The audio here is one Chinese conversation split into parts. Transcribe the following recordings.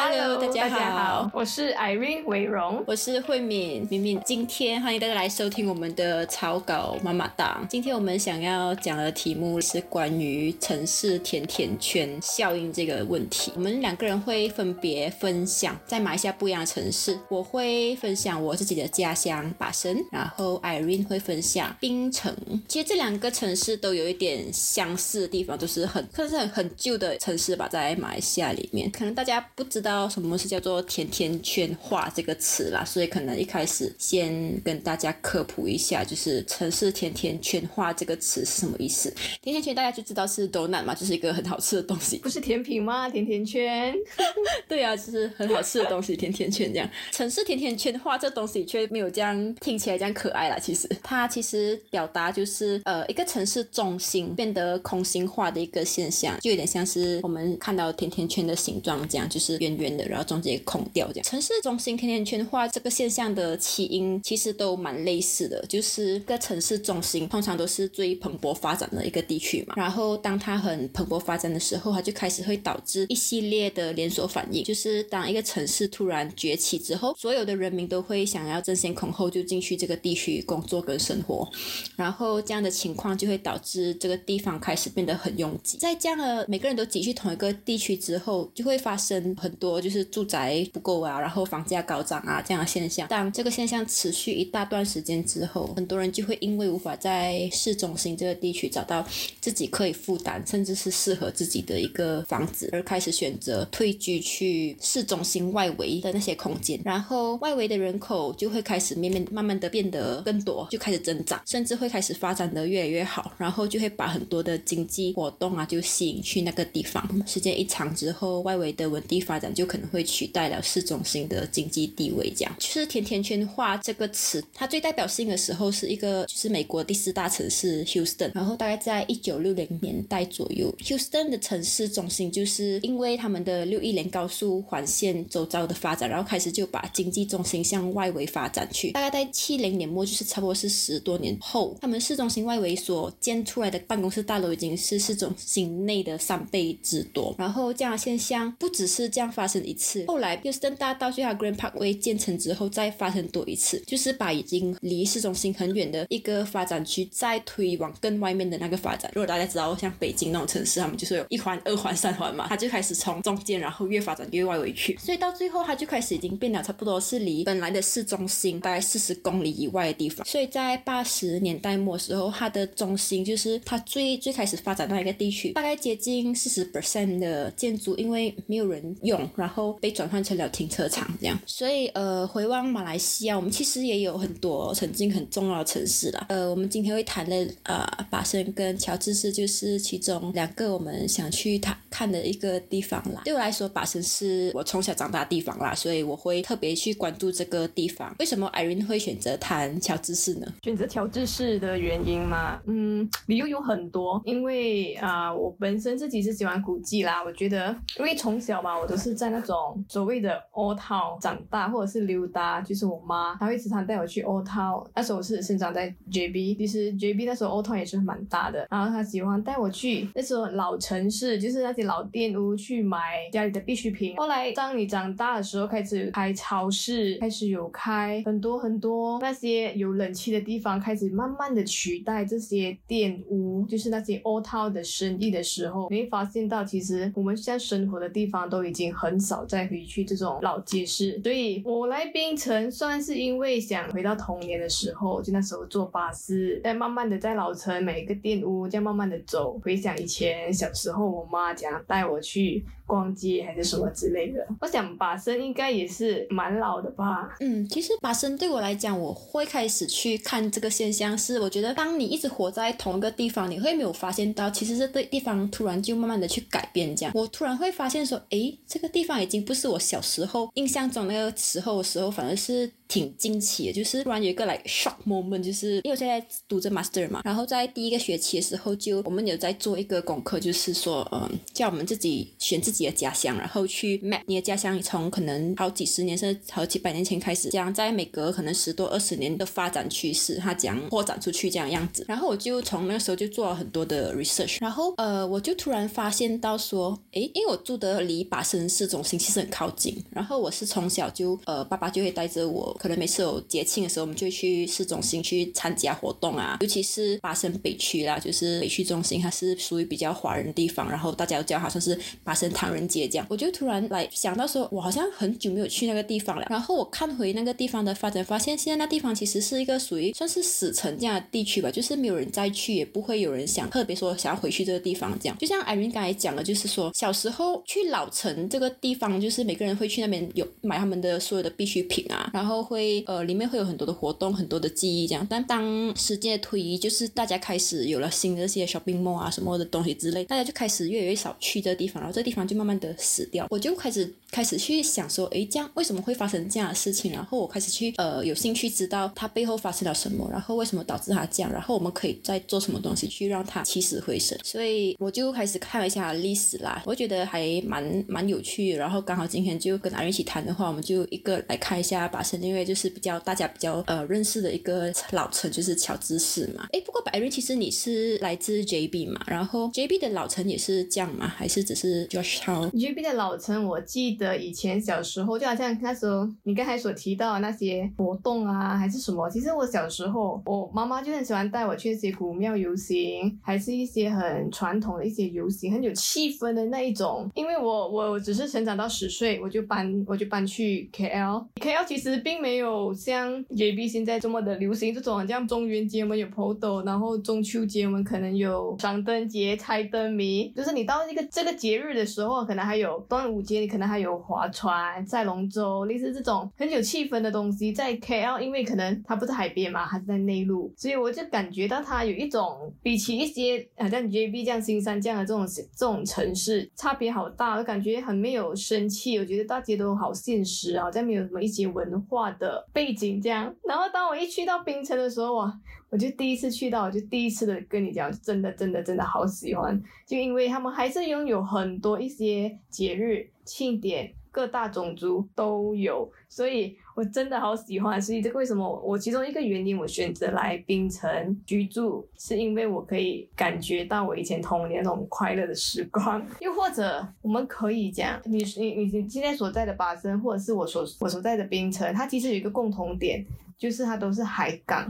Hello，大家家好我是 Irene 韦荣。我是慧敏，敏敏，今天欢迎大家来收听我们的草稿妈妈档。今天我们想要讲的题目是关于城市甜甜圈效应这个问题。我们两个人会分别分享在马来西亚不一样的城市，我会分享我自己的家乡巴生，然后 Irene 会分享槟城。其实这两个城市都有一点相似的地方，都是很算是很很旧的城市吧，在马来西亚里面，可能大家不知道什么是叫做甜甜圈化这个词啦，所以可能一开始先跟大家科普一下，就是城市甜甜圈化这个词是什么意思。甜甜圈大家就知道是 donut 嘛，就是一个很好吃的东西。不是甜品吗？甜甜圈。对啊，就是很好吃的东西，甜甜圈这样。城市甜甜圈化这东西却没有这样听起来这样可爱啦。其实它其实表达就是呃一个城市中心变得空心化的一个现象，就有点像是我们看到甜甜圈的形状这样，就是圆圆的，然后中间空掉这样。城市中心甜甜圈化这个现象的起因其实都蛮类似的，就是一个城市中心通常都是最蓬勃发展的一个地区嘛。然后当它很蓬勃发展的时候，它就开始会导致一系列的连锁反应，就是当一个城市突然崛起之后，所有的人民都会想要争先恐后就进去这个地区工作跟生活，然后这样的情况就会导致这个地方开始变得很拥挤。在这样的每个人都挤去同一个地区之后，就会发生很多就是住宅不够啊，然后房价高涨啊这样的现象。当这个现象持续一大段时间之后，很多人就会因为无法在市中心这个地区找到自己可以负担，甚至是适合自己的一个房子，而开始选择退居去市中心外围的那些空间。然后外围的人口就会开始慢慢慢慢的变得更多，就开始增长，甚至会开始发展的越来越好。然后就会把很多的经济活动啊就吸引去那个地方。时间一长之后，外围的稳定发展就可能会取代了市中心的经济地位。这样，就是甜甜圈化这个词，它最代表性的时候是一个就是美国第四大城市 Houston，然后大概在一九六零年代左右，Houston 的城市中心就是因为他们的六一连高速环线周遭的发展，然后开始就把经济中心向外围发展去。大概在七零年末，就是差不多是十多年后，他们市中心外围所建出来的办公室大楼已经是市中心内的三倍之多。然后这样的现象不只是这样发生一次，后来 Houston 大道就还有 Grand Parkway 建成之后再发生多一次，就是把已经离市中心很远的一个发展区再推往更外面的那个发展。如果大家知道像北京那种城市，他们就是有一环、二环、三环嘛，它就开始从中间，然后越发展越外围去，所以到最后它就开始已经变得差不多是离本来的市中心大概四十公里以外的地方。所以在八十年代末时候，它的中心就是它最最开始发展到一个地区，大概接近四十 percent 的建筑因为没有人用，然后被转换成了停车场这样。所以呃，回望马来西亚，我们其实也有很多曾经很重要的城市啦。呃，我们今天会谈的呃，巴生跟乔治市就是其中两个我们想去谈看的一个地方啦。对我来说，巴生是我从小长大的地方啦，所以我会特别去关注这个地方。为什么 Irene 会选择谈乔治市呢？选择乔治市的原因嘛，嗯，理由有很多。因为啊、我本身自己是喜欢古迹啦，我觉得，因为从小嘛，我都是在那种所谓的 old town 长大，或者是溜达，就是我妈她会时常带我去 old town。那时候我是生长在 JB，其实 JB 那时候 old town 也是蛮大的，然后她喜欢带我去那时候老城市，就是那些老店屋去买家里的必需品。后来当你长大的时候，开始开超市，开始有开很多很多那些有冷气的地方，开始慢慢的取代这些店屋，就是那些 old town 的生意的时候，你会发现到其实我们现在生活的地方都已经很很少再回去这种老街市。所以我来槟城算是因为想回到童年的时候，就那时候坐巴士，再慢慢的在老城每一个店屋这样慢慢的走，回想以前小时候我妈讲带我去逛街还是什么之类的。我想巴生应该也是蛮老的吧。嗯，其实巴生对我来讲，我会开始去看这个现象，是我觉得当你一直活在同一个地方，你会没有发现到，其实这对地方突然就慢慢的去改变，这样，我突然会发现说，诶，这个地方已经不是我小时候印象中那个时候的时候，反而是挺惊奇的，就是突然有一个 like shock moment，就是因为我现在读着 master 嘛，然后在第一个学期的时候就我们有在做一个功课，就是说嗯，叫我们自己选自己的家乡，然后去 map 你的家乡从可能好几十年甚至好几百年前开始，这样在每隔可能十多二十年的发展趋势，它这样扩展出去这样样子。然后我就从那个时候就做了很多的 research，然后呃，我就突然发现到说，诶，因为我住的离巴生市中心其实很靠近，然后我是从小就呃，爸爸就会带着我。可能每次有节庆的时候，我们就去市中心去参加活动啊，尤其是巴生北区啦，就是北区中心，它是属于比较华人地方，然后大家都叫它算是巴生唐人街这样。我就突然来想到说，我好像很久没有去那个地方了。然后我看回那个地方的发展，发现现在那地方其实是一个属于算是死城这样的地区吧，就是没有人再去，也不会有人想特别说想要回去这个地方这样。就像艾云刚才讲的，就是说小时候去老城这个地方，就是每个人会去那边有买他们的所有的必需品啊，然后。会呃，里面会有很多的活动，很多的记忆这样。但当时间推移，就是大家开始有了新的这些 shopping mall 啊什么的东西之类，大家就开始越来越少去这地方，然后这地方就慢慢的死掉。我就开始开始去想说，诶，这样为什么会发生这样的事情？然后我开始去呃有兴趣知道它背后发生了什么，然后为什么导致它这样，然后我们可以再做什么东西去让它起死回生。所以我就开始看了一下历史啦，我觉得还蛮蛮有趣。然后刚好今天就跟阿瑞一起谈的话，我们就一个来看一下把神因就是比较大家比较呃认识的一个老城，就是乔治市嘛。哎，不过白瑞其实你是来自 JB 嘛，然后 JB 的老城也是这样吗？还是只是 Josh Town？JB 的老城，我记得以前小时候就好像那时候你刚才所提到的那些活动啊，还是什么？其实我小时候，我妈妈就很喜欢带我去一些古庙游行，还是一些很传统的一些游行，很有气氛的那一种。因为我我只是成长到十岁，我就搬我就搬去 KL，KL 其实并没。没有像 JB 现在这么的流行这种，像中元节我们有 PODO，然后中秋节我们可能有赏灯节、猜灯谜，就是你到一个这个节日的时候，可能还有端午节，你可能还有划船、赛龙舟，类似这种 很有气氛的东西。在 KL，因为可能它不是海边嘛，它是在内陆，所以我就感觉到它有一种比起一些好像 JB 这样、新山这样的这种这种城市差别好大，我感觉很没有生气。我觉得大家都好现实啊，好像没有什么一些文化。的背景这样，然后当我一去到冰城的时候，哇，我就第一次去到，我就第一次的跟你讲，真的真的真的好喜欢，就因为他们还是拥有很多一些节日庆典。各大种族都有，所以我真的好喜欢。所以这个为什么我其中一个原因，我选择来槟城居住，是因为我可以感觉到我以前童年那种快乐的时光。又或者我们可以讲，你你你你现在所在的巴生，或者是我所我所在的槟城，它其实有一个共同点，就是它都是海港，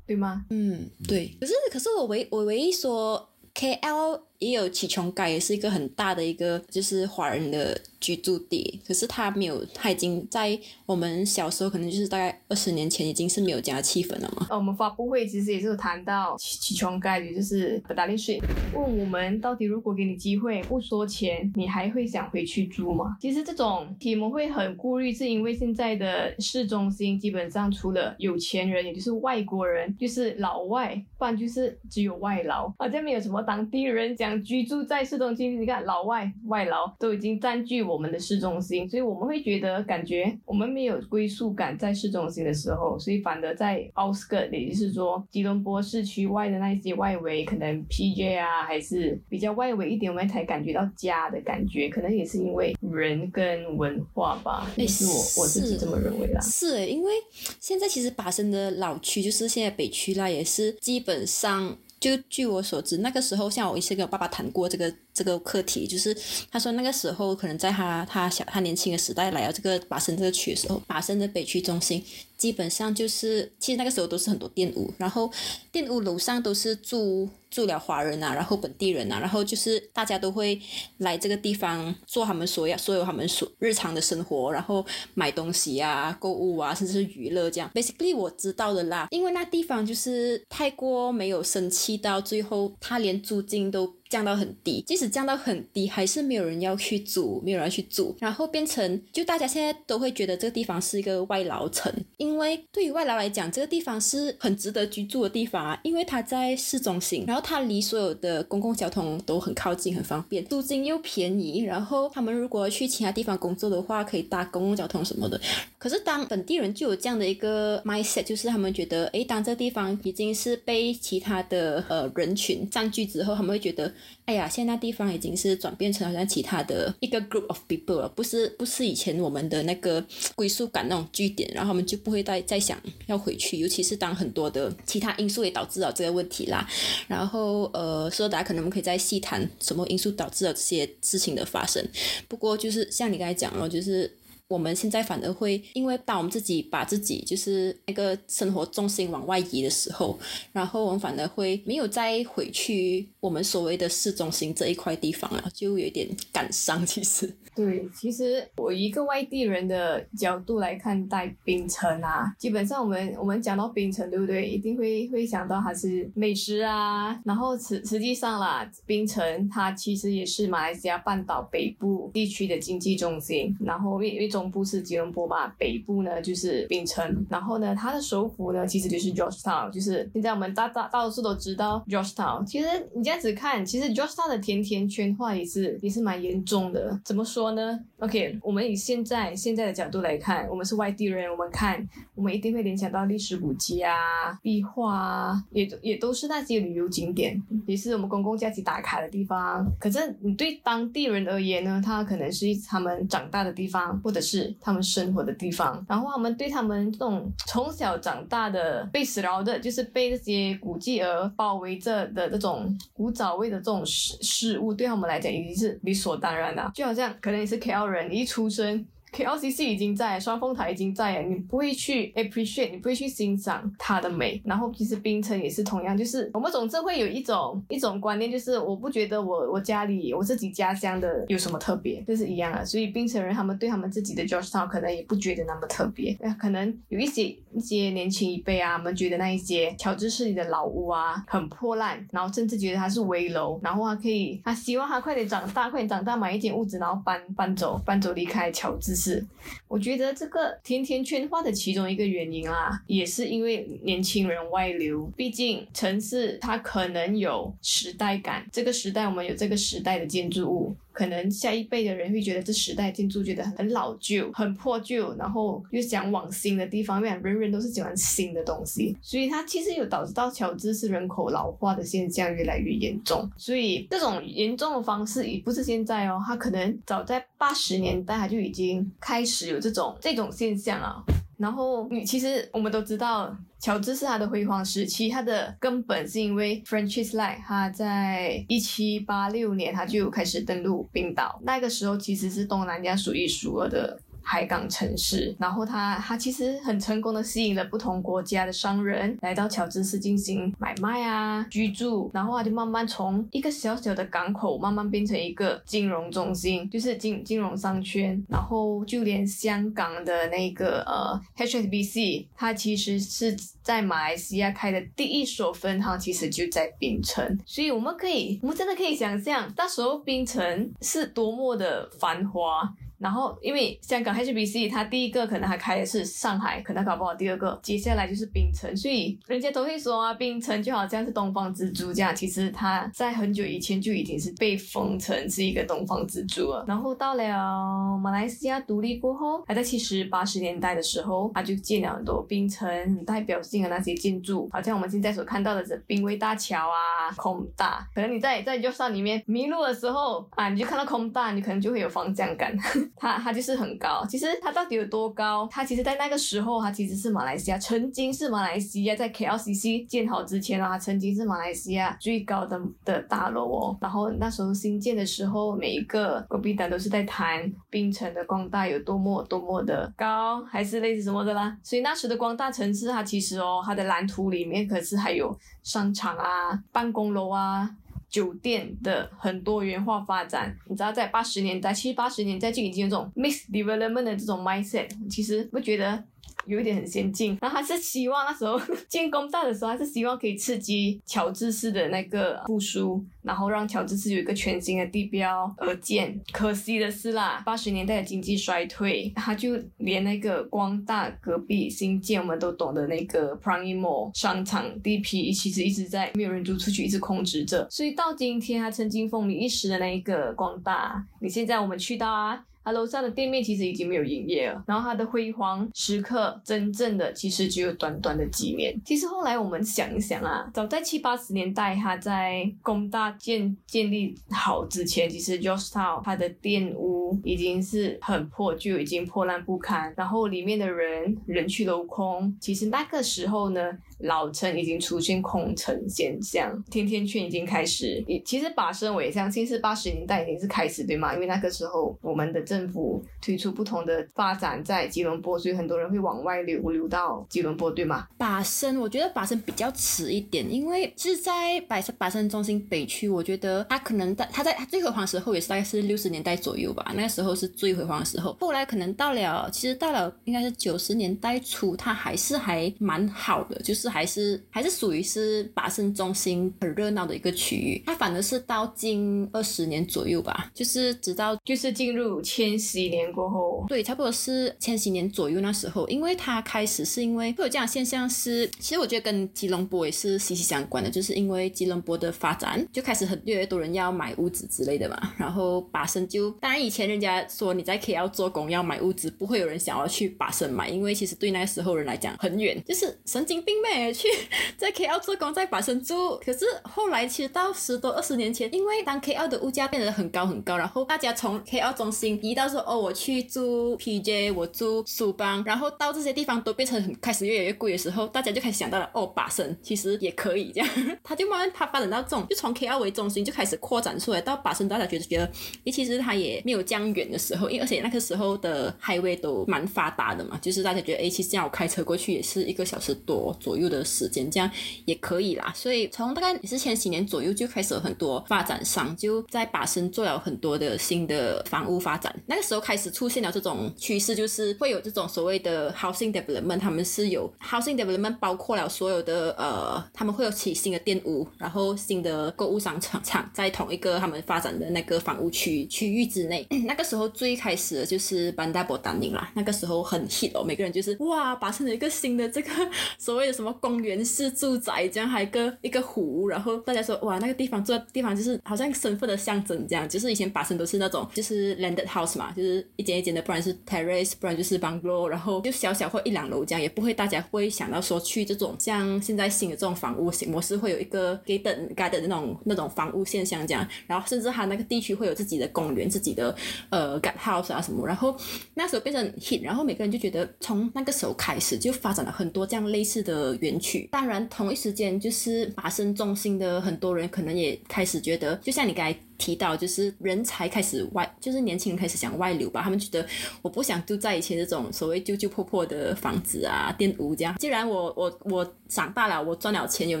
对吗？嗯，对。可是可是我唯我唯一说 KL 也有起琼街，也是一个很大的一个就是华人的。居住地，可是他没有，他已经在我们小时候，可能就是大概二十年前，已经是没有这样的气氛了嘛。哦，我们发布会其实也是有谈到起起床概率，就是不大力水，问我们到底如果给你机会不说钱，你还会想回去住吗？其实这种题目会很顾虑，是因为现在的市中心基本上除了有钱人，也就是外国人，就是老外，不然就是只有外劳，好像没有什么当地人讲想居住在市中心。你看老外外劳都已经占据。我们的市中心，所以我们会觉得感觉我们没有归属感在市中心的时候，所以反而在 outskirt，也就是说吉隆坡市区外的那些外围，可能 PJ 啊，还是比较外围一点，我们才感觉到家的感觉。可能也是因为人跟文化吧，是我我自己这么认为啦。是，因为现在其实巴生的老区，就是现在北区啦，也是基本上。就据我所知，那个时候像我一次跟我爸爸谈过这个这个课题，就是他说那个时候可能在他他小他年轻的时代来到这个巴生这个区的时候，巴生的北区中心基本上就是其实那个时候都是很多店屋，然后店屋楼上都是住。住了华人啊，然后本地人啊，然后就是大家都会来这个地方做他们所要所有他们所日常的生活，然后买东西啊、购物啊，甚至是娱乐这样。Basically，我知道的啦，因为那地方就是太过没有生气，到最后他连租金都。降到很低，即使降到很低，还是没有人要去租，没有人要去住，然后变成就大家现在都会觉得这个地方是一个外劳城，因为对于外劳来讲，这个地方是很值得居住的地方啊，因为它在市中心，然后它离所有的公共交通都很靠近，很方便，租金又便宜，然后他们如果去其他地方工作的话，可以搭公共交通什么的。可是当本地人就有这样的一个 mindset，就是他们觉得，诶，当这地方已经是被其他的呃人群占据之后，他们会觉得，哎呀，现在地方已经是转变成好像其他的一个 group of people 了，不是不是以前我们的那个归属感那种据点，然后他们就不会再再想要回去，尤其是当很多的其他因素也导致了这个问题啦。然后呃，说大家可能我们可以再细谈什么因素导致了这些事情的发生。不过就是像你刚才讲了，就是。我们现在反而会，因为当我们自己把自己就是那个生活重心往外移的时候，然后我们反而会没有再回去我们所谓的市中心这一块地方啊，就有点感伤。其实，对，其实我一个外地人的角度来看待槟城啊，基本上我们我们讲到槟城，对不对？一定会会想到它是美食啊，然后实实际上啦，槟城它其实也是马来西亚半岛北部地区的经济中心，然后因为中。部是吉隆坡嘛，北部呢就是槟城，然后呢，它的首府呢其实就是 Georgetown，就是现在我们大大大多数都知道 Georgetown。其实你这样子看，其实 Georgetown 的甜甜圈化也是也是蛮严重的。怎么说呢？OK，我们以现在现在的角度来看，我们是外地人，我们看我们一定会联想到历史古迹啊、壁画啊，也也都是那些旅游景点，也是我们公共假期打卡的地方。可是你对当地人而言呢，它可能是他们长大的地方，或者是。他们生活的地方，然后他们对他们这种从小长大的被死牢的，就是被这些古迹而包围着的这种无早味的这种事事物，对他们来讲已经是理所当然的。就好像可能你是 KL 人，你一出生。KLCC 已经在，双峰塔已经在，你不会去 appreciate，你不会去欣赏它的美。然后其实槟城也是同样，就是我们总是会有一种一种观念，就是我不觉得我我家里我自己家乡的有什么特别，就是一样的。所以槟城人他们对他们自己的 Georgetown 可能也不觉得那么特别，可能有一些一些年轻一辈啊，他们觉得那一些乔治市里的老屋啊很破烂，然后甚至觉得它是危楼，然后他可以他希望他快点长大，快点长大买一间屋子，然后搬搬走搬走离开乔治。是，我觉得这个甜甜圈化的其中一个原因啊，也是因为年轻人外流。毕竟城市它可能有时代感，这个时代我们有这个时代的建筑物。可能下一辈的人会觉得这时代建筑觉得很老旧、很破旧，然后又想往新的地方，因为人人都是喜欢新的东西，所以它其实有导致到乔治市人口老化的现象越来越严重。所以这种严重的方式也不是现在哦，它可能早在八十年代它就已经开始有这种这种现象啊。然后你其实我们都知道。乔治是他的辉煌时期，他的根本是因为 Francis Light，他在一七八六年他就开始登陆冰岛，那个时候其实是东南亚数一数二的。海港城市，然后他他其实很成功的吸引了不同国家的商人来到乔治市进行买卖啊居住，然后他就慢慢从一个小小的港口慢慢变成一个金融中心，就是金金融商圈，然后就连香港的那个呃 HSBC，它其实是在马来西亚开的第一所分行，其实就在槟城，所以我们可以我们真的可以想象那时候槟城是多么的繁华。然后，因为香港 HBC，它第一个可能还开的是上海，可能搞不好第二个，接下来就是槟城，所以人家都会说啊，槟城就好像是东方之珠这样。其实它在很久以前就已经是被封成是一个东方之珠了。然后到了马来西亚独立过后，还在七十八十年代的时候，它就建了很多槟城很代表性的那些建筑，好像我们现在所看到的这濒危大桥啊，空大。可能你在在 y o 里面迷路的时候啊，你就看到空大，你可能就会有方向感。它它就是很高，其实它到底有多高？它其实，在那个时候，它其实是马来西亚，曾经是马来西亚在 KLCC 建好之前啊，它曾经是马来西亚最高的的大楼哦。然后那时候新建的时候，每一个隔壁党都是在谈槟城的光大有多么多么的高，还是类似什么的啦。所以那时的光大城市，它其实哦，它的蓝图里面可是还有商场啊、办公楼啊。酒店的很多元化发展，你知道，在八十年代、七八十年代就已经有这种 mix development 的这种 mindset。其实不觉得有一点很先进。然后他是希望那时候 建工大的时候，他是希望可以刺激乔治市的那个复苏，然后让乔治市有一个全新的地标而建。可惜的是啦，八十年代的经济衰退，他就连那个光大隔壁新建我们都懂的那个 Prime 商场地皮，其实一直在没有人租出去，一直空置着。所以到今天，他曾经风靡一时的那一个光大，你现在我们去到啊。他楼上的店面其实已经没有营业了，然后他的辉煌时刻真正的其实只有短短的几年。其实后来我们想一想啊，早在七八十年代，他在工大建建立好之前，其实就是他他的店屋已经是很破旧，已经破烂不堪，然后里面的人人去楼空。其实那个时候呢。老城已经出现空城现象，甜甜圈已经开始。其实把身我也相信是八十年代已经是开始对吗？因为那个时候我们的政府推出不同的发展在吉隆坡，所以很多人会往外流流到吉隆坡对吗？把身我觉得把身比较迟一点，因为是在把把生中心北区，我觉得它可能在它在它最辉煌时候也是大概是六十年代左右吧，那个时候是最辉煌的时候。后来可能到了，其实到了应该是九十年代初，它还是还蛮好的，就是。还是还是属于是巴生中心很热闹的一个区域，它反而是到近二十年左右吧，就是直到就是进入千禧年过后，对，差不多是千禧年左右那时候，因为它开始是因为会有这样现象，是其实我觉得跟吉隆坡也是息息相关的，就是因为吉隆坡的发展就开始很越来越多人要买屋子之类的嘛，然后巴生就当然以前人家说你在 KL 做工要买物资，不会有人想要去巴生买，因为其实对那个时候人来讲很远，就是神经病妹。去 在 KL 做工，在巴生住。可是后来其实到十多二十年前，因为当 KL 的物价变得很高很高，然后大家从 KL 中心移到说哦，我去住 PJ，我住苏邦，然后到这些地方都变成很开始越来越贵的时候，大家就开始想到了哦，巴生其实也可以这样。他就慢慢他发展到这种，就从 KL 为中心就开始扩展出来到巴生，大家觉得觉得，诶，其实他也没有这样远的时候，因为而且那个时候的 highway 都蛮发达的嘛，就是大家觉得诶，其实这样我开车过去也是一个小时多左右的。时间这样也可以啦，所以从大概也是前几年左右就开始有很多发展商就在把身做了很多的新的房屋发展。那个时候开始出现了这种趋势，就是会有这种所谓的 housing development，他们是有 housing development 包括了所有的呃，他们会有起新的店屋，然后新的购物商场场在同一个他们发展的那个房屋区区域之内。那个时候最开始的就是班达博丹宁啦，那个时候很 hit 哦，每个人就是哇，把成了一个新的这个所谓的什么公。园式住宅这样，还一个一个湖，然后大家说哇，那个地方住的地方就是好像身份的象征这样，就是以前把身都是那种就是 landed house 嘛，就是一间一间的，不然是 terrace，不然就是 bungalow，然后就小小或一两楼这样，也不会大家会想到说去这种像现在新的这种房屋型模式，会有一个 garden garden 那种那种房屋现象这样，然后甚至它那个地区会有自己的公园、自己的呃 g a r house 啊什么，然后那时候变成 hit，然后每个人就觉得从那个时候开始就发展了很多这样类似的园区。当然，同一时间就是拔升中心的很多人可能也开始觉得，就像你刚才。提到就是人才开始外，就是年轻人开始想外流吧。他们觉得我不想住在以前这种所谓旧旧破破的房子啊、店屋这样。既然我我我长大了，我赚了钱有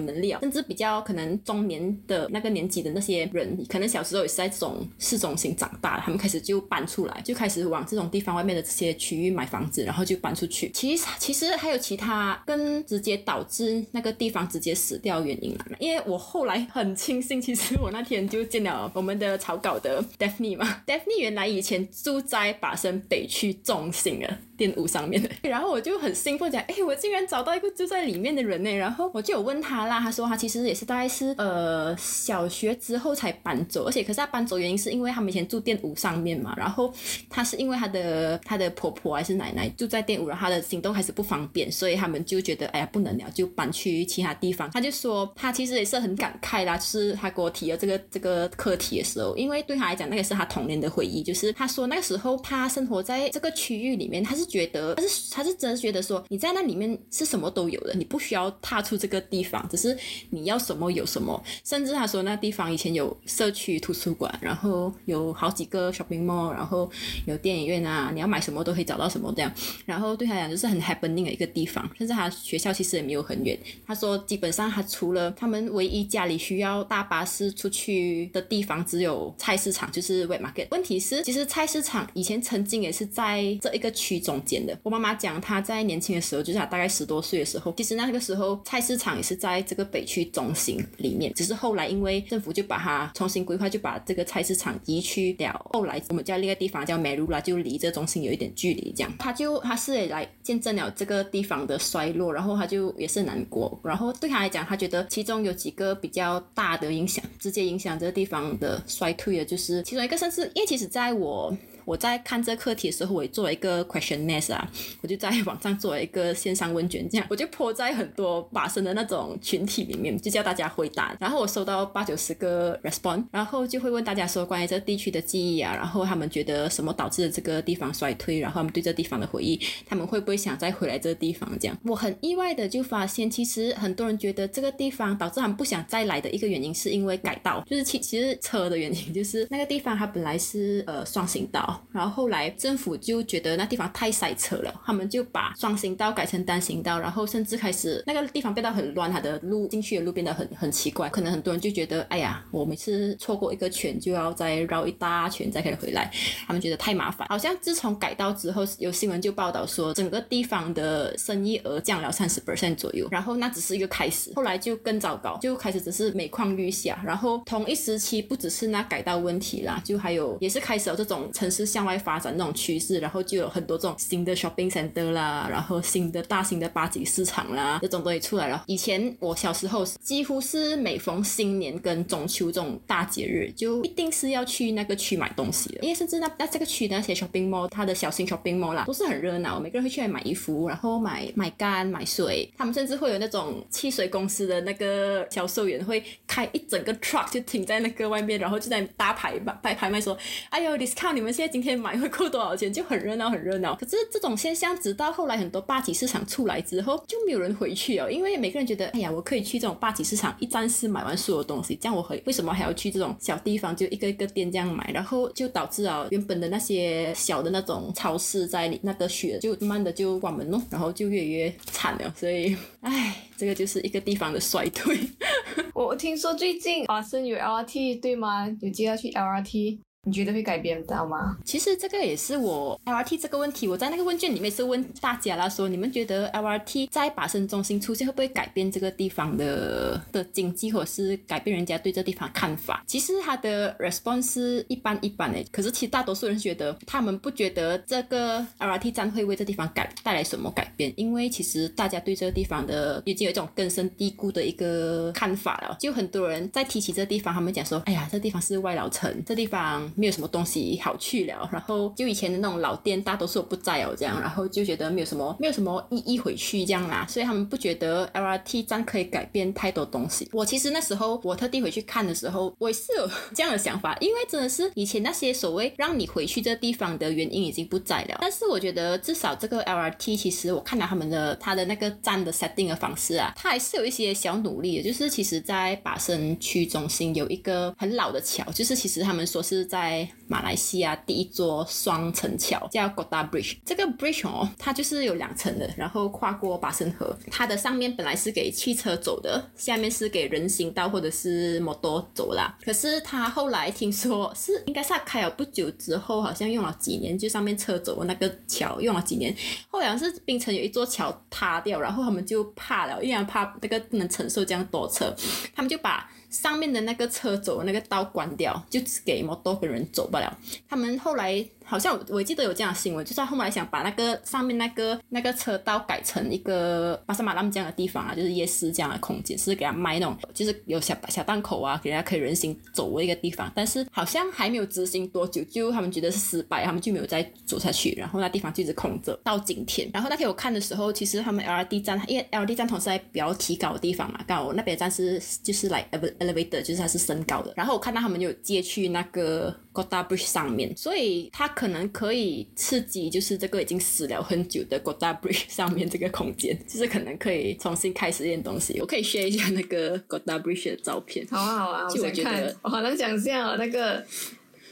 能力啊，甚至比较可能中年的那个年纪的那些人，可能小时候也是在这种市中心长大，他们开始就搬出来，就开始往这种地方外面的这些区域买房子，然后就搬出去。其实其实还有其他更直接导致那个地方直接死掉原因啊。因为我后来很庆幸，其实我那天就见了我们。的草稿的 Daphne 吗，Daphne 原来以前住在巴生北区中心啊店屋上面的，然后我就很兴奋讲，哎，我竟然找到一个住在里面的人呢，然后我就有问他啦，他说他其实也是大概是呃小学之后才搬走，而且可是他搬走原因是因为他们以前住店屋上面嘛，然后他是因为他的他的婆婆还是奶奶住在店屋，然后他的行动还是不方便，所以他们就觉得哎呀不能了，就搬去其他地方。他就说他其实也是很感慨啦，就是他给我提了这个这个课题的。时候，因为对他来讲，那个是他童年的回忆。就是他说那个时候，他生活在这个区域里面，他是觉得，他是他是真觉得说，你在那里面是什么都有的，你不需要踏出这个地方，只是你要什么有什么。甚至他说那地方以前有社区图书馆，然后有好几个 shopping mall，然后有电影院啊，你要买什么都可以找到什么这样。然后对他来讲就是很 happening 的一个地方，甚至他学校其实也没有很远。他说基本上他除了他们唯一家里需要大巴士出去的地方。只有菜市场，就是 wet market。问题是，其实菜市场以前曾经也是在这一个区中中间的。我妈妈讲，她在年轻的时候，就是她大概十多岁的时候，其实那个时候菜市场也是在这个北区中心里面，只是后来因为政府就把它重新规划，就把这个菜市场移去了。后来我们家那个地方叫美如啦，就离这中心有一点距离，这样。他就他是来见证了这个地方的衰落，然后他就也是难过，然后对他来讲，他觉得其中有几个比较大的影响，直接影响这个地方的衰退的，就是其中一个，甚至因为其实在我。我在看这课题的时候，我也做了一个 question nest 啊，我就在网上做了一个线上问卷，这样我就泼在很多把生的那种群体里面，就叫大家回答。然后我收到八九十个 response，然后就会问大家说关于这个地区的记忆啊，然后他们觉得什么导致了这个地方衰退，然后他们对这地方的回忆，他们会不会想再回来这个地方？这样我很意外的就发现，其实很多人觉得这个地方导致他们不想再来的一个原因，是因为改道，就是其其实车的原因，就是那个地方它本来是呃双行道。然后后来政府就觉得那地方太塞车了，他们就把双行道改成单行道，然后甚至开始那个地方变得很乱，它的路进去的路变得很很奇怪。可能很多人就觉得，哎呀，我每次错过一个圈就要再绕一大圈再可以回来，他们觉得太麻烦。好像自从改道之后，有新闻就报道说，整个地方的生意额降了三十 percent 左右。然后那只是一个开始，后来就更糟糕，就开始只是每况愈下。然后同一时期不只是那改道问题啦，就还有也是开始有这种城市向外。发展那种趋势，然后就有很多这种新的 shopping center 啦，然后新的大型的八级市场啦，这种东西出来了。以前我小时候几乎是每逢新年跟中秋这种大节日，就一定是要去那个区买东西的，因为甚至那那这个区的那些 shopping mall，它的小型 shopping mall 啦，都是很热闹，每个人会去买衣服，然后买买干买水，他们甚至会有那种汽水公司的那个销售员会开一整个 truck 就停在那个外面，然后就在大牌摆拍卖说，哎呦 discount，你们现在今天。买会扣多少钱？就很热闹，很热闹。可是这种现象，直到后来很多霸级市场出来之后，就没有人回去哦。因为每个人觉得，哎呀，我可以去这种霸级市场一站式买完所有东西，这样我会为什么还要去这种小地方，就一个一个店这样买？然后就导致啊，原本的那些小的那种超市在那个雪就慢的就关门了，然后就越越惨了。所以，唉，这个就是一个地方的衰退。我听说最近华生有 LRT 对吗？有接要去 LRT。你觉得会改变到吗？其实这个也是我 LRT 这个问题，我在那个问卷里面是问大家啦，说你们觉得 LRT 在把生中心出现会不会改变这个地方的的经济，或者是改变人家对这地方看法？其实他的 response 是一般一般诶，可是其实大多数人觉得他们不觉得这个 LRT 站会为这地方改带来什么改变，因为其实大家对这个地方的已经有一种根深蒂固的一个看法了。就很多人在提起这地方，他们讲说，哎呀，这地方是外老城，这地方。没有什么东西好去了，然后就以前的那种老店大多数不在哦，这样，然后就觉得没有什么没有什么意义回去这样啦，所以他们不觉得 LRT 站可以改变太多东西。我其实那时候我特地回去看的时候，我也是有这样的想法，因为真的是以前那些所谓让你回去这地方的原因已经不在了。但是我觉得至少这个 LRT 其实我看到他们的他的那个站的 setting 的方式啊，它还是有一些小努力的，就是其实在把生区中心有一个很老的桥，就是其实他们说是在。在马来西亚第一座双层桥叫 Goda Bridge，这个 bridge 哦，它就是有两层的，然后跨过巴生河。它的上面本来是给汽车走的，下面是给人行道或者是摩托走啦。可是它后来听说是应该是开了不久之后，好像用了几年，就上面车走的那个桥用了几年，后来是槟城有一座桥塌掉，然后他们就怕了，因为怕那个不能承受这样多车，他们就把。上面的那个车走那个道关掉，就只给摩托个人走不了。他们后来。好像我记得有这样的新闻，就是他后来想把那个上面那个那个车道改成一个巴沙马拉姆这样的地方啊，就是夜市这样的空间，是给他卖那种，就是有小小档口啊，给人家可以人行走的一个地方。但是好像还没有执行多久，就他们觉得是失败，他们就没有再走下去，然后那地方就一直空着到今天。然后那天我看的时候，其实他们 L R D 站，因为 L R D 站同时在比较提高的地方嘛，刚好我那边站是就是来 elevator，就是它是升高的。然后我看到他们有借去那个 Goda Bridge 上面，所以它可能可以。刺激就是这个已经死了很久的 Goda Bridge 上面这个空间，就是可能可以重新开始一点东西。我可以 share 一下那个 Goda Bridge 的照片。好啊好啊，就我觉得我好难想象那个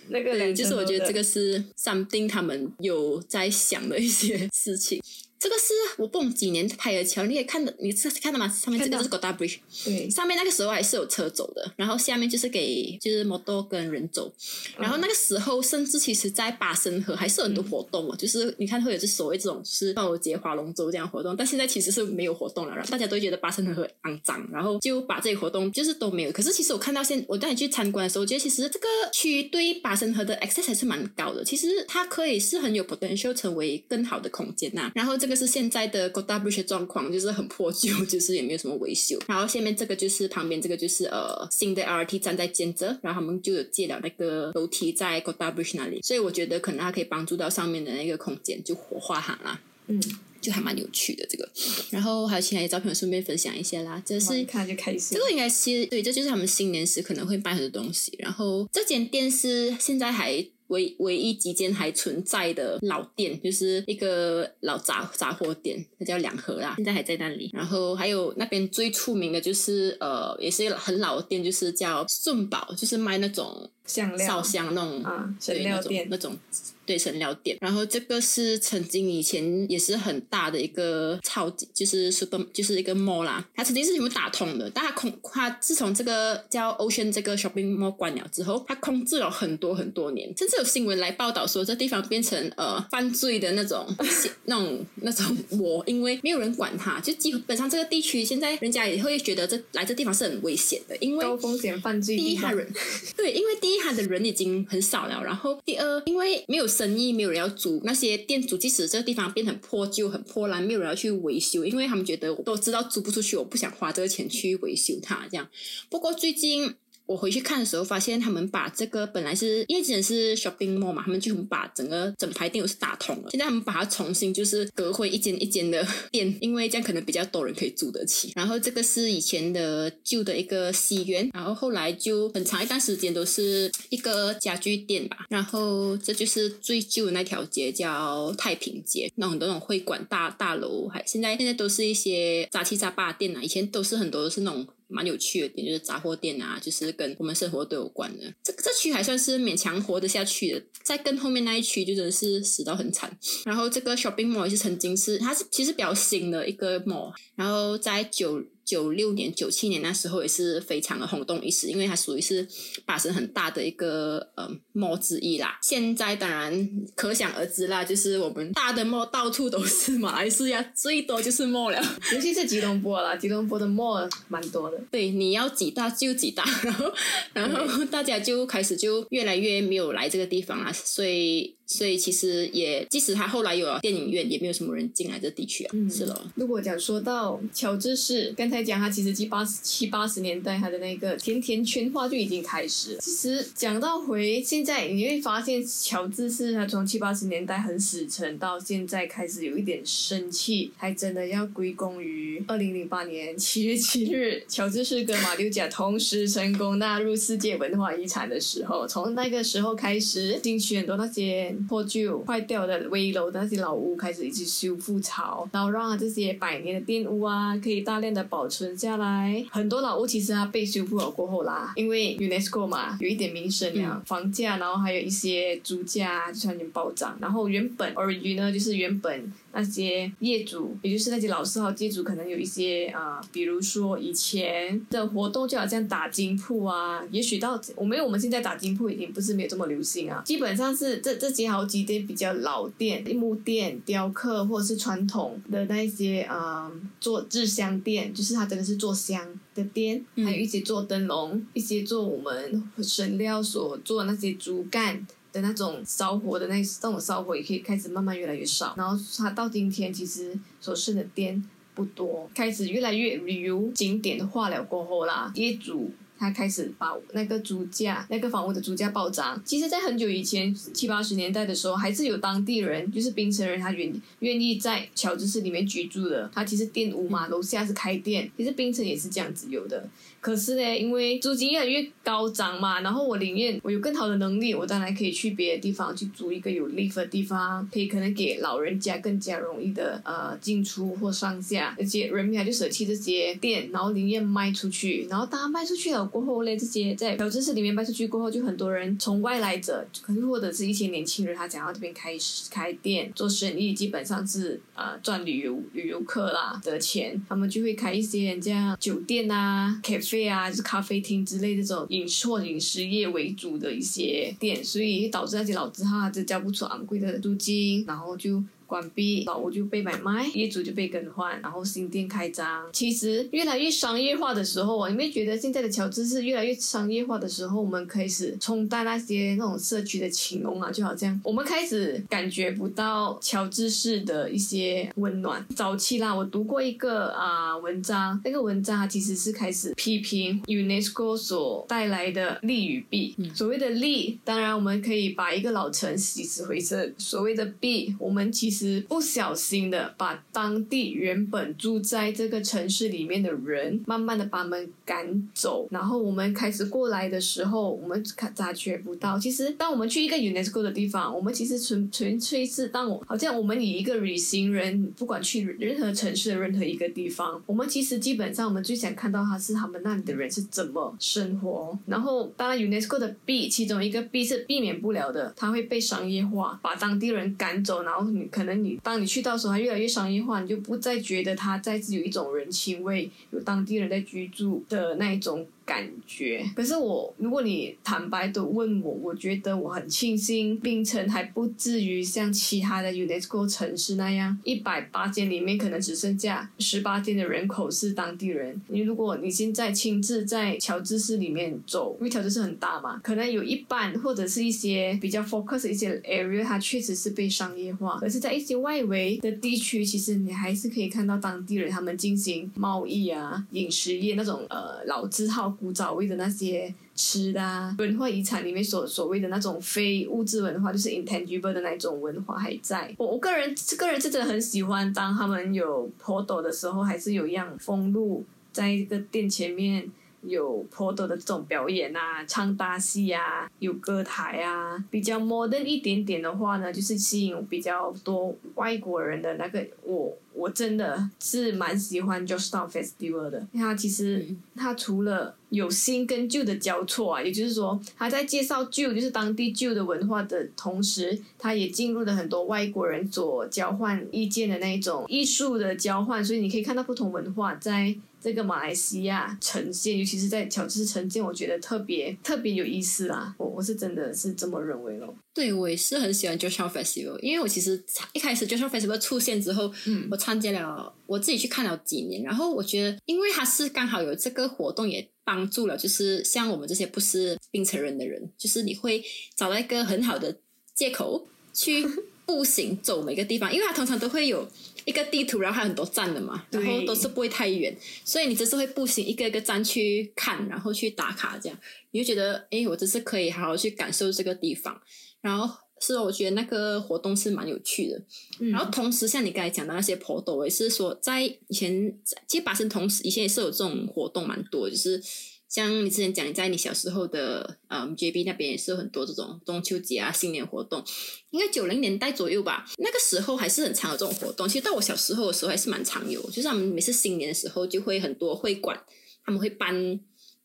那个。就是我觉得这个是 something 他们有在想的一些事情。这个是我不懂几年拍的桥，你可以看的，你是看到吗？上面这个是 Goda Bridge，对，上面那个时候还是有车走的，然后下面就是给就是摩托跟人走，然后那个时候甚至其实，在巴生河还是有很多活动哦，就是你看会有这所谓这种就是端午节划龙舟这样活动，但现在其实是没有活动了，然后大家都觉得巴生河很肮脏，然后就把这些活动就是都没有。可是其实我看到现我带你去参观的时候，我觉得其实这个区对巴生河的 access 还是蛮高的，其实它可以是很有 potential 成为更好的空间呐、然后这个是现在的 Goda Bridge 的状况，就是很破旧，就是也没有什么维修。然后下面这个就是旁边这个就是呃新的 LRT 站在建着，然后他们就有借了那个楼梯在 Goda Bridge 那里，所以我觉得可能它可以帮助到上面的那个空间，就活化它啦。嗯，就还蛮有趣的这个，然后还有其他的照片，我顺便分享一下啦。这是一看就开心这。个应该是对，这就是他们新年时可能会卖很多东西。然后这间店是现在还唯唯一几间还存在的老店，就是一个老杂杂货店，它叫两河啦，现在还在那里。然后还有那边最出名的就是呃，也是一个很老的店，就是叫顺宝，就是卖那种香料。烧香那种啊对神料店。那种对神料店。然后这个是曾经以前也是很大的一个超级，就是 super 就是一个 mall 啦，它曾经是全部打通的，但它空它自从这个叫 Ocean 这个 shopping mall 关了之后，它空置了很多很多年，甚至有新闻来报道说这地方变成呃犯罪的那种 那种那种窝，因为没有人管它，就基本上这个地区现在人家也会觉得这来这地方是很危险的，因为高风险犯罪第一，地方他人 对，因为第一他的人已经很少了，然后第二，因为没有生意，没有人要租，那些店主即使这个地方变成破旧、很破烂，没有人要去维修，因为他们觉得我都知道租不出去，我不想花这个钱去维修它，这样。不过最近。我回去看的时候，发现他们把这个本来是因为之前是 shopping mall 嘛，他们就把整个整排店都是打通了。现在他们把它重新就是隔回一间一间的 店，因为这样可能比较多人可以住得起。然后这个是以前的旧的一个戏院，然后后来就很长一段时间都是一个家具店吧。然后这就是最旧的那条街叫太平街，那很多那种会馆大大楼，还现在现在都是一些杂七杂八的店啊，以前都是很多都是那种。蛮有趣的点，就是杂货店啊，就是跟我们生活都有关的。这这区还算是勉强活得下去的，在跟后面那一区就真的是死到很惨。然后这个 shopping mall 也是曾经是，它是其实比较新的一个 mall，然后在九。九六年、九七年那时候也是非常的轰动一时，因为它属于是发生很大的一个呃 mall 之一啦。现在当然可想而知啦，就是我们大的 mall 到处都是，马来西亚最多就是 mall 了。尤其是吉隆坡啦，吉隆坡的 mall 蛮多的。对，你要几大就几大，然后然后大家就开始就越来越没有来这个地方啦，所以所以其实也即使他后来有了电影院，也没有什么人进来这地区啊，嗯是了。如果讲说到乔治市，刚才讲他其实七八七八十年代他的那个甜甜圈化就已经开始了。其实讲到回现在，你会发现乔治市他从七八十年代很死沉，到现在开始有一点生气，还真的要归功于二零零八年七月七日，乔治市跟马六甲同时成功纳入世界文化遗产的时候，从那个时候开始，进去很多那些破旧坏掉的危楼的那些老屋开始一起修复潮，然后让这些百年的店屋啊可以大量的保存下来。很多老屋其实它被修复了过后啦，因为 UNESCO 嘛有一点名声呀，房价，然后还有一些租价就突然间暴涨，然后原本 origin 呢就是原本那些业主，也就是那些老字号业主，可能有一些啊、呃比如说以前的活动就好像打金铺啊，也许到我没有我们现在打金铺已经不是没有这么流行啊，基本上是这这些好几间比较老店、木店、雕刻或者是传统的那一些啊、呃做制香店，就是它真的是做香的店，嗯还有一些做灯笼，一些做我们神料所做的那些竹竿。的那种烧火的那这种烧火也可以开始慢慢越来越少，然后它到今天其实所剩的店不多，开始越来越旅游景点化了过后啦，业主。他开始把那个租价、那个房屋的租价暴涨。其实，在很久以前，七八十年代的时候，还是有当地人，就是槟城人，他愿愿意在乔治市里面居住的。他其实店屋嘛，楼下是开店。其实槟城也是这样子有的。可是呢，因为租金越来越高涨嘛，然后我宁愿我有更好的能力，我当然可以去别的地方去租一个有 lift 的地方，可以可能给老人家更加容易的呃进出或上下，而且人民还就舍弃这些店，然后宁愿卖出去，然后当卖出去了过后嘞，这些在小知识里面卖出去过后，就很多人从外来者，可是或者是一些年轻人，他想要这边开开店做生意，基本上是啊赚旅游旅游客啦的钱，他们就会开一些人家酒店啊、cafe 费啊，就是咖啡厅之类这种饮食或饮食业为主的一些店，所以导致那些老字号啊就交不出昂贵的租金，然后就。关闭，老屋就被买卖，业主就被更换，然后新店开张。其实越来越商业化的时候啊，你没觉得现在的乔治是越来越商业化的时候，我们开始冲淡那些那种社区的情浓啊，就好像我们开始感觉不到乔治市的一些温暖。早期啦，我读过一个啊文章，那个文章其实是开始批评 UNESCO 所带来的利与弊。所谓的利，当然我们可以把一个老城起死回生；所谓的弊，我们其实。不小心的把当地原本住在这个城市里面的人，慢慢的把他们赶走，然后我们开始过来的时候，我们察察觉不到。其实，当我们去一个 UNESCO 的地方，我们其实纯纯粹是当我好像我们以一个旅行人，不管去任何城市的任何一个地方，我们其实基本上我们最想看到他是他们那里的人是怎么生活。然后，当然 UNESCO 的弊，其中一个弊是避免不了的，它会被商业化，把当地人赶走，然后你可能。你当你去到时候，它越来越商业化，你就不再觉得它再次有一种人情味，有当地人在居住的那一种。感觉，可是我，如果你坦白的问我，我觉得我很庆幸，槟城还不至于像其他的 UNESCO 城市那样，一百八间里面可能只剩下十八间的人口是当地人。你如果你现在亲自在乔治市里面走，因为乔治市很大嘛，可能有一半或者是一些比较 focus 一些 area，它确实是被商业化。可是，在一些外围的地区，其实你还是可以看到当地人他们进行贸易啊、饮食业那种呃老字号。古早味的那些吃的文化遗产里面所所谓的那种非物质文化，就是 intangible 的那种文化还在。我我个人个人是真的很喜欢，当他们有坡斗的时候，还是有一样风路，在一个店前面有坡斗的这种表演啊，唱大戏啊，有歌台啊。比较 modern 一点点的话呢，就是吸引比较多外国人的那个我。我真的是蛮喜欢 j o s t o w Festival 的，因为它其实它除了有新跟旧的交错啊，也就是说，他在介绍旧就是当地旧的文化的同时，他也进入了很多外国人所交换意见的那一种艺术的交换，所以你可以看到不同文化在这个马来西亚呈现，尤其是在乔治呈现，我觉得特别特别有意思啦。我我是真的是这么认为咯。对，我也是很喜欢 j o s h w Festival，因为我其实一开始 j o s h w Festival 出现之后，嗯，我参加了，我自己去看了几年，然后我觉得，因为它是刚好有这个活动，也帮助了，就是像我们这些不是病成人的人，就是你会找到一个很好的借口去步行走每个地方，因为它通常都会有一个地图，然后还有很多站的嘛，然后都是不会太远，所以你只是会步行一个一个站去看，然后去打卡这样，你就觉得，哎，我只是可以好好去感受这个地方。然后是，我觉得那个活动是蛮有趣的。然后同时，像你刚才讲的那些活动，也是说在以前，其实巴生同时以前也是有这种活动蛮多，就是像你之前讲，在你小时候的嗯 JB 那边也是有很多这种中秋节啊、新年活动。应该九零年代左右吧，那个时候还是很常有这种活动。其实到我小时候的时候还是蛮常有，就是他们每次新年的时候就会很多会馆，他们会搬。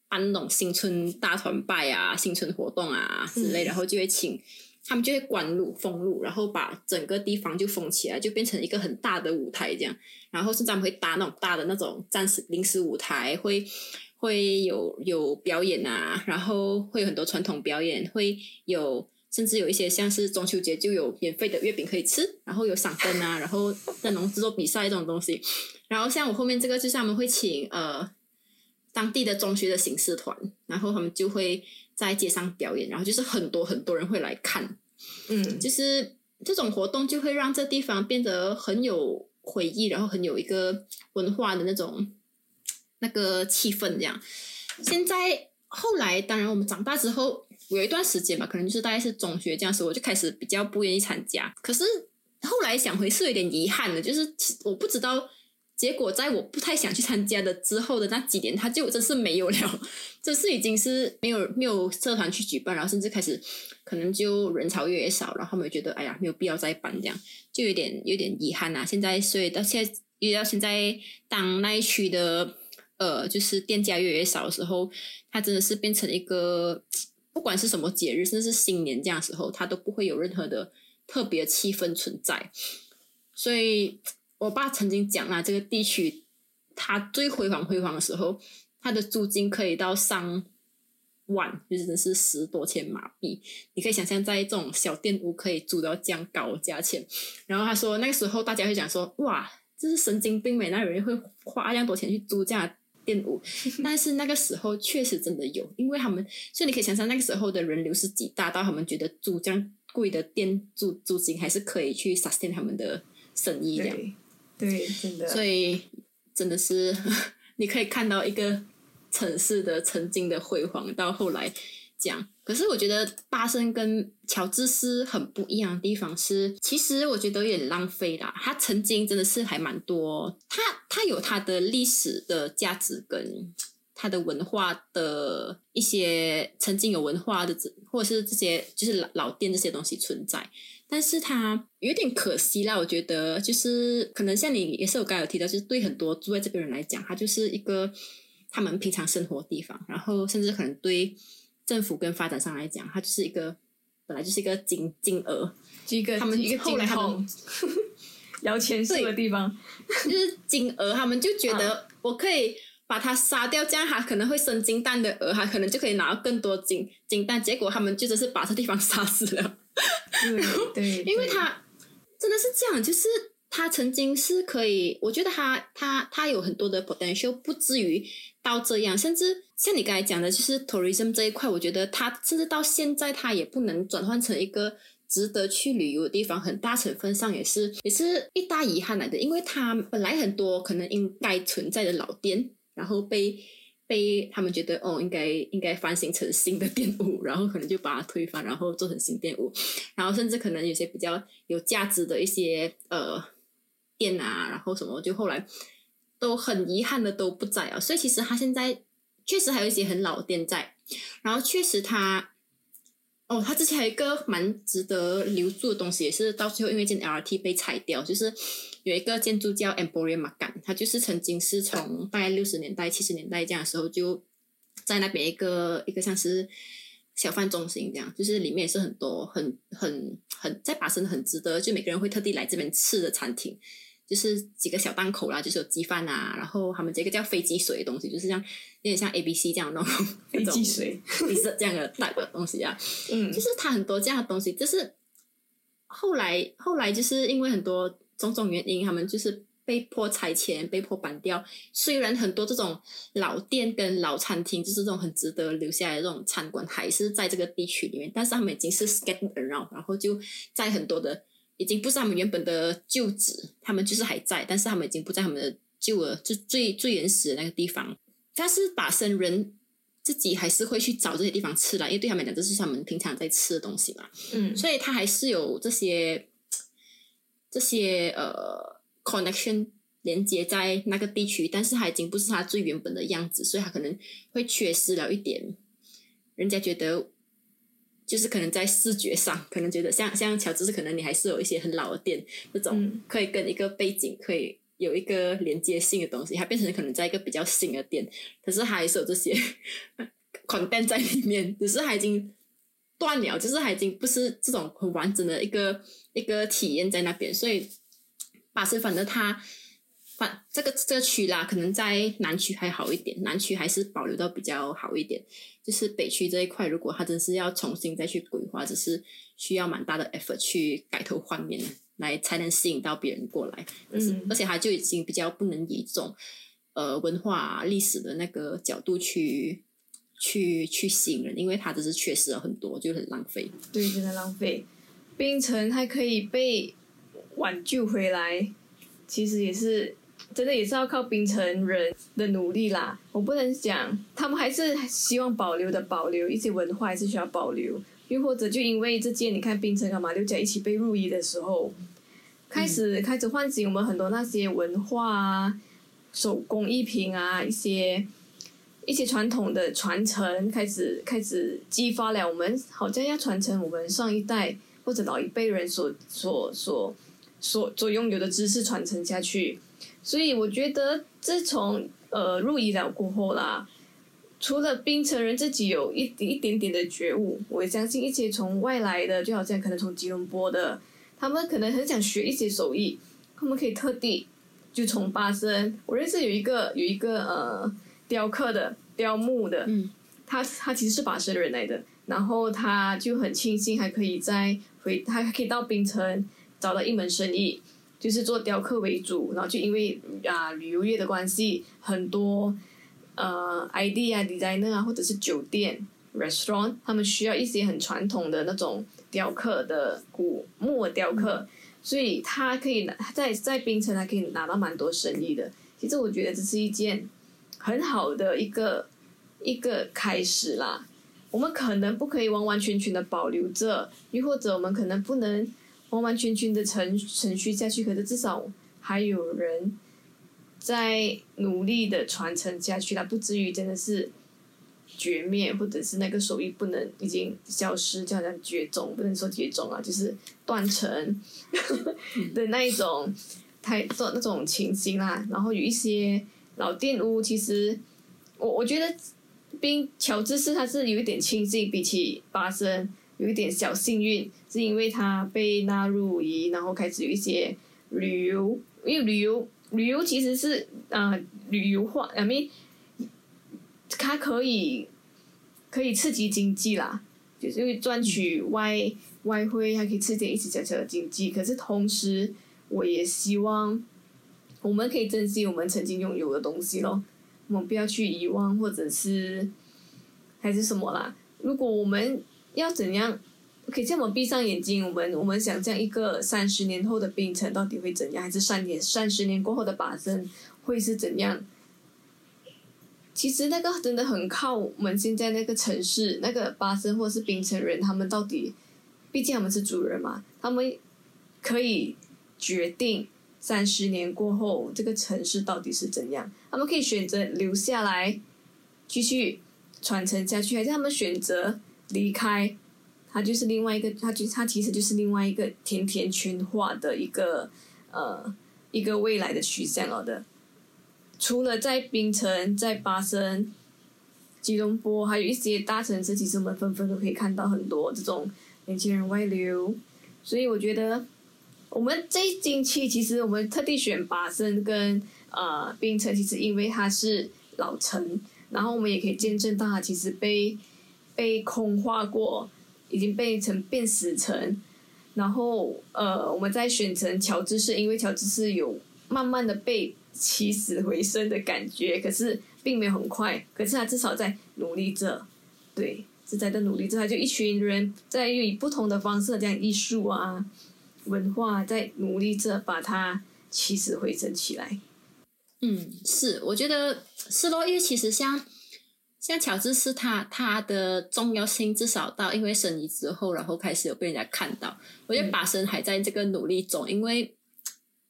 办那种新春大团拜啊、新春活动啊之类，然后就会请他们就会关路封路，然后把整个地方就封起来，就变成一个很大的舞台这样。然后甚至他们会搭那种大的那种暂时临时舞台，会会有有表演啊，然后会有很多传统表演，会有甚至有一些像是中秋节就有免费的月饼可以吃，然后有赏灯啊，然后灯笼制作比赛这种东西。然后像我后面这个就是他们会请呃。当地的中学的形式团，然后他们就会在街上表演，然后就是很多很多人会来看，嗯，就是这种活动就会让这地方变得很有回忆，然后很有一个文化的那种那个气氛这样。现在后来，当然我们长大之后，有一段时间吧，可能就是大概是中学这样时，我就开始比较不愿意参加。可是后来想回是有点遗憾的，就是我不知道。结果在我不太想去参加的之后的那几年，他就真是没有了，这是已经是没有没有社团去举办，然后甚至开始可能就人潮越来越少，然后他们觉得哎呀没有必要再办这样，就有点有点遗憾呐。现在所以到现在，到现在当那一区的呃，就是店家越来越少的时候，它真的是变成一个 不管是什么节日，甚至是新年这样时候，它都不会有任何的特别气氛存在。所以，我爸曾经讲啊，这个地区它最辉煌辉煌的时候，它的租金可以到上万，就真的是十多千马币。你可以想象，在这种小店屋可以租到这样高的价钱。然后他说，那个时候大家会讲说，哇，这是神经病美，那有人会花这样多钱去租这样店屋？但是那个时候确实真的有，因为他们，所以你可以想象那个时候的人流是极大到他们觉得租这样贵的店租租金还是可以去 sustain 他们的。生意这样，对，真的，所以真的是 你可以看到一个城市的曾经的辉煌，到后来这样。可是我觉得巴森跟乔治斯很不一样的地方是，其实我觉得有点浪费啦。它曾经真的是还蛮多，它它有它的历史的价值跟它的文化的一些曾经有文化的，或者是这些就是老老店这些东西存在。但是它有点可惜啦，我觉得。就是可能像你也是我刚才有提到，就是对很多住在这边人来讲，它就是一个他们平常生活地方，然后甚至可能对政府跟发展上来讲，它就是一个本来就是一个金金额，一个他们一个后来他们 摇钱树的地方，就是金鹅，他们就觉得我可以把它杀掉，这样它可能会生金蛋的鹅，它可能就可以拿到更多金金蛋，结果他们就只是把这地方 杀死了。对，因为他真的是这样，就是他曾经是可以，我觉得他他他有很多的 potential，不至于到这样，甚至像你刚才讲的，就是 tourism 这一块，我觉得他甚至到现在他也不能转换成一个值得去旅游的地方，很大成分上也是也是一大遗憾来的，因为他本来很多可能应该存在的老店，然后被。被他们觉得哦，应该应该翻新成新的店屋，然后可能就把它推翻，然后做成新店屋，然后甚至可能有些比较有价值的一些呃店啊，然后什么就后来都很遗憾的都不在啊，所以其实他现在确实还有一些很老店在，然后确实他。哦，它之前还有一个蛮值得留住的东西，也是到最后因为建 LRT 被拆掉，就是有一个建筑叫 Emporium Magan，它就是曾经是从大概六十年代、七十年代这样的时候就在那边一个一个像是小贩中心这样，就是里面也是很多很很很在巴生很值得，就每个人会特地来这边吃的餐厅。就是几个小档口啦，就是有鸡饭啊，然后他们这个叫飞机水的东西，就是像有点像 A B C 这样那种 飞机水，是这样的大的东西啊。嗯，就是它很多这样的东西，就是后来后来就是因为很多种种原因，他们就是被迫拆迁，被迫搬掉。虽然很多这种老店跟老餐厅，就是这种很值得留下来的这种餐馆，还是在这个地区里面，但是他们已经是 scattered around，然后就在很多的。已经不是他们原本的旧址，他们就是还在，但是他们已经不在他们的旧了，就最最原始的那个地方。但是把生人自己还是会去找这些地方吃啦，因为对他们来讲，这是他们平常在吃的东西嘛。嗯，所以他还是有这些这些呃 connection 连接在那个地区，但是他已经不是他最原本的样子，所以他可能会缺失了一点，人家觉得。就是可能在视觉上，可能觉得像像乔治是可能你还是有一些很老的店，那种可以跟一个背景可以有一个连接性的东西，它变成可能在一个比较新的店，可是还是有这些 content 在里面，只是它已经断了，就是它已经不是这种很完整的一个一个体验在那边，所以巴斯反正它。反这个这个区啦，可能在南区还好一点，南区还是保留到比较好一点。就是北区这一块，如果它真是要重新再去规划，只是需要蛮大的 effort 去改头换面，来才能吸引到别人过来。嗯，而且它就已经比较不能以这种呃文化历史的那个角度去去去吸引人，因为它只是缺失了很多，就很浪费。对，真的浪费。冰城还可以被挽救回来，其实也是。真的也是要靠槟城人的努力啦，我不能讲，他们还是希望保留的，保留一些文化还是需要保留，又或者就因为这件，你看槟城和马六甲一起被入役的时候，开始开始唤醒我们很多那些文化啊、手工艺品啊、一些一些传统的传承，开始开始激发了我们，好像要传承我们上一代或者老一辈人所所所所所拥有的知识传承下去。所以我觉得，自从呃入医疗过后啦，除了槟城人自己有一一点点的觉悟，我相信一些从外来的，就好像可能从吉隆坡的，他们可能很想学一些手艺，他们可以特地就从巴生，我认识有一个有一个呃雕刻的雕木的，嗯，他他其实是巴生人来的，然后他就很庆幸还可以在回，他还可以到槟城找到一门生意。就是做雕刻为主，然后就因为啊旅游业的关系，很多呃 ID 啊 designer 啊或者是酒店 restaurant，他们需要一些很传统的那种雕刻的古木雕刻，所以他可以拿在在槟城还可以拿到蛮多生意的。其实我觉得这是一件很好的一个一个开始啦。我们可能不可以完完全全的保留着，又或者我们可能不能。完完全全的程程序下去，可是至少还有人在努力的传承下去，它不至于真的是绝灭，或者是那个手艺不能已经消失，就好像绝种，不能说绝种啊，就是断层 的那一种太做那种情形啦。然后有一些老店屋，其实我我觉得冰乔治市它是有一点庆幸，比起巴生。有一点小幸运，是因为它被纳入于，然后开始有一些旅游，因为旅游旅游其实是啊旅游化，I mean，它可以可以刺激经济啦，就是因为赚取外外汇，还可以刺激一些小小的经济。可是同时，我也希望我们可以珍惜我们曾经拥有的东西咯，我们不要去遗忘，或者是还是什么啦。如果我们要怎样？可以，这样我们闭上眼睛，我们我们想象一个三十年后的冰城到底会怎样，还是三年三十年过后的巴生会是怎样？其实那个真的很靠我们现在那个城市那个巴生或是冰城人，他们到底，毕竟他们是主人嘛，他们可以决定三十年过后这个城市到底是怎样。他们可以选择留下来继续传承下去，还是他们选择？离开，它就是另外一个，它就它其实就是另外一个甜甜圈化的一个呃一个未来的趋向了的。除了在槟城、在巴生、吉隆坡，还有一些大城市，其实我们纷纷都可以看到很多这种年轻人外流。所以我觉得，我们这一近期其实我们特地选巴生跟呃槟城，其实因为它是老城，然后我们也可以见证到它其实被。被空化过，已经被成变死城，然后呃，我们再选成乔治市，因为乔治市有慢慢的被起死回生的感觉，可是并没有很快，可是他至少在努力着，对，是在在努力着，他就一群人在以不同的方式，这样艺术啊、文化在努力着把它起死回生起来。嗯，是，我觉得是咯，因为其实像。像乔治是他他的重要性至少到因为生意之后，然后开始有被人家看到。我觉得巴生还在这个努力中，因为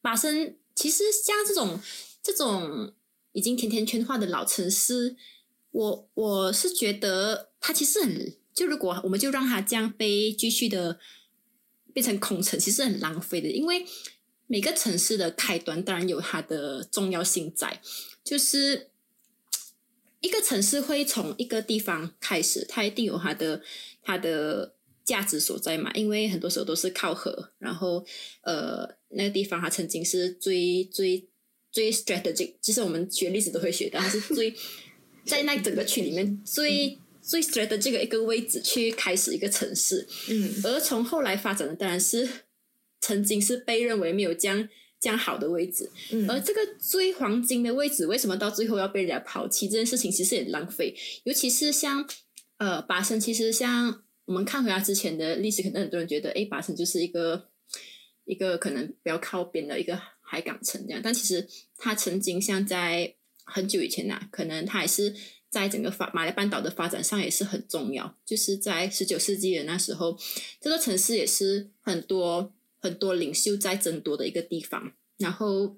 巴生其实像这种这种已经甜甜圈化的老城市，我我是觉得它其实很就如果我们就让它这样被继续的变成空城，其实很浪费的。因为每个城市的开端当然有它的重要性在，就是。一个城市会从一个地方开始，它一定有它的它的价值所在嘛？因为很多时候都是靠河，然后呃，那个地方它曾经是最最最 strategic，其实我们学历史都会学到，它是最 在那整个区里面最最 strategic 的一个位置去开始一个城市。嗯，而从后来发展的当然是曾经是被认为没有将。这样好的位置，嗯而这个最黄金的位置，为什么到最后要被人家抛弃？这件事情其实也浪费。尤其是像呃，巴生，其实像我们看回来之前的历史，可能很多人觉得，哎，巴生就是一个一个可能比较靠边的一个海港城这样。但其实他曾经像在很久以前呐，可能他也是在整个发马来半岛的发展上也是很重要。就是在十九世纪的那时候，这个城市也是很多。很多领袖在争夺的一个地方，然后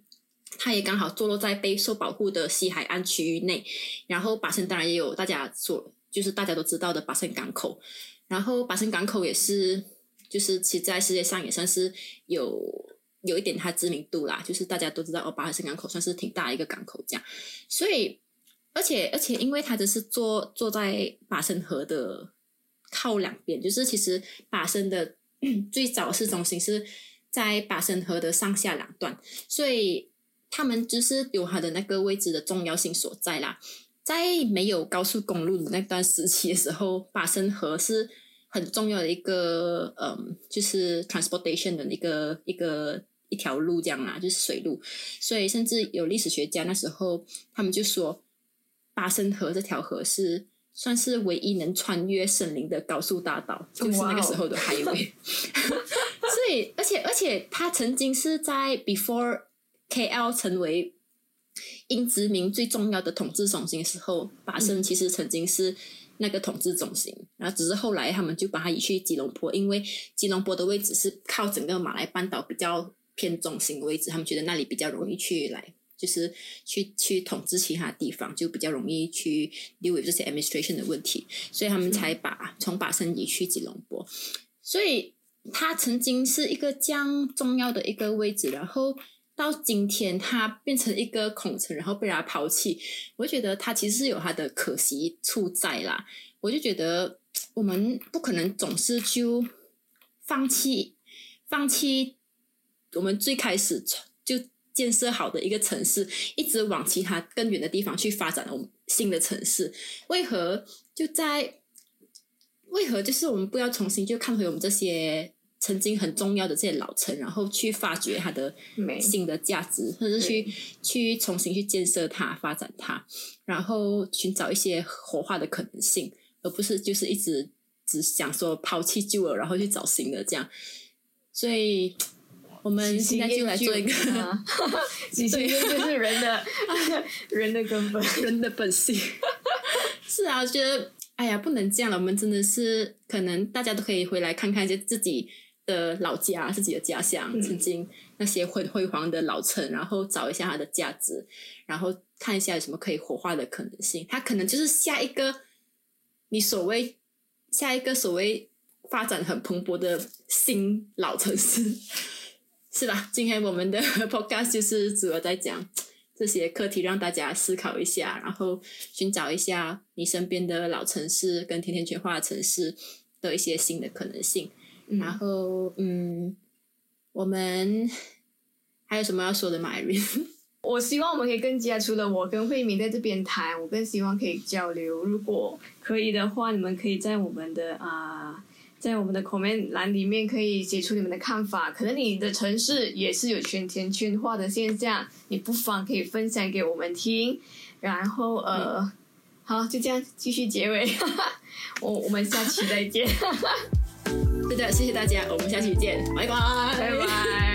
它也刚好坐落在被受保护的西海岸区域内。然后巴生当然也有大家所就是大家都知道的巴生港口，然后巴生港口也是就是其实在世界上也算是有有一点它知名度啦，就是大家都知道哦，巴生港口算是挺大一个港口这样，所以而且而且因为它只是坐坐在巴生河的靠两边，就是其实巴生的最早市中心是在巴生河的上下两段，所以他们就是有它的那个位置的重要性所在啦。在没有高速公路的那段时期的时候，巴生河是很重要的一个嗯，就是 transportation 的一个一个一条路这样啦，就是水路。所以甚至有历史学家那时候他们就说，巴生河这条河是算是唯一能穿越森林的高速大道，就是那个时候的 highway。所以，而且而且，它曾经是在 before KL 成为。英殖民最重要的统治中心时候，巴生其实曾经是那个统治中心，然后只是后来他们就把它移去吉隆坡，因为吉隆坡的位置是靠整个马来半岛比较偏中心的位置，他们觉得那里比较容易去来，就是去去统治其他地方，就比较容易去 deal with 这些 administration 的问题，所以他们才把从巴生移去吉隆坡，所以他曾经是一个这样重要的一个位置，然后。到今天，他变成一个孔城，然后被人家抛弃，我觉得他其实是有他的可惜处在啦。我就觉得我们不可能总是就放弃，放弃我们最开始就建设好的一个城市，一直往其他更远的地方去发展我们新的城市。为何就在？为何就是我们不要重新就看回我们这些？曾经很重要的这些老城，然后去发掘它的新的价值，或者是去去重新去建设它、发展它，然后寻找一些活化的可能性，而不是就是一直只想说抛弃旧了，然后去找新的这样。所以，我们现在就来做一个，其实就是人的 人的根本，人的本性。是啊，我觉得，哎呀，不能这样了。我们真的是，可能大家都可以回来看看一些自己。的老家，自己的家乡，曾经那些辉辉煌的老城，然后找一下它的价值，然后看一下有什么可以活化的可能性。它可能就是下一个你所谓下一个所谓发展很蓬勃的新老城市，是吧？今天我们的 podcast 就是主要在讲这些课题，让大家思考一下，然后寻找一下你身边的老城市跟甜甜圈化城市的一些新的可能性。然后，嗯，我们还有什么要说的吗？艾瑞？我希望我们可以更加除了我跟慧敏在这边谈，我更希望可以交流。如果可以的话，你们可以在我们的啊，在我们的 comment 栏里面可以写出你们的看法。可能你的城市也是有圈圈圈化的现象，你不妨可以分享给我们听。然后，呃，好，就这样继续结尾。我我们下期再见。是的，谢谢大家，我们下期见，拜拜，拜拜。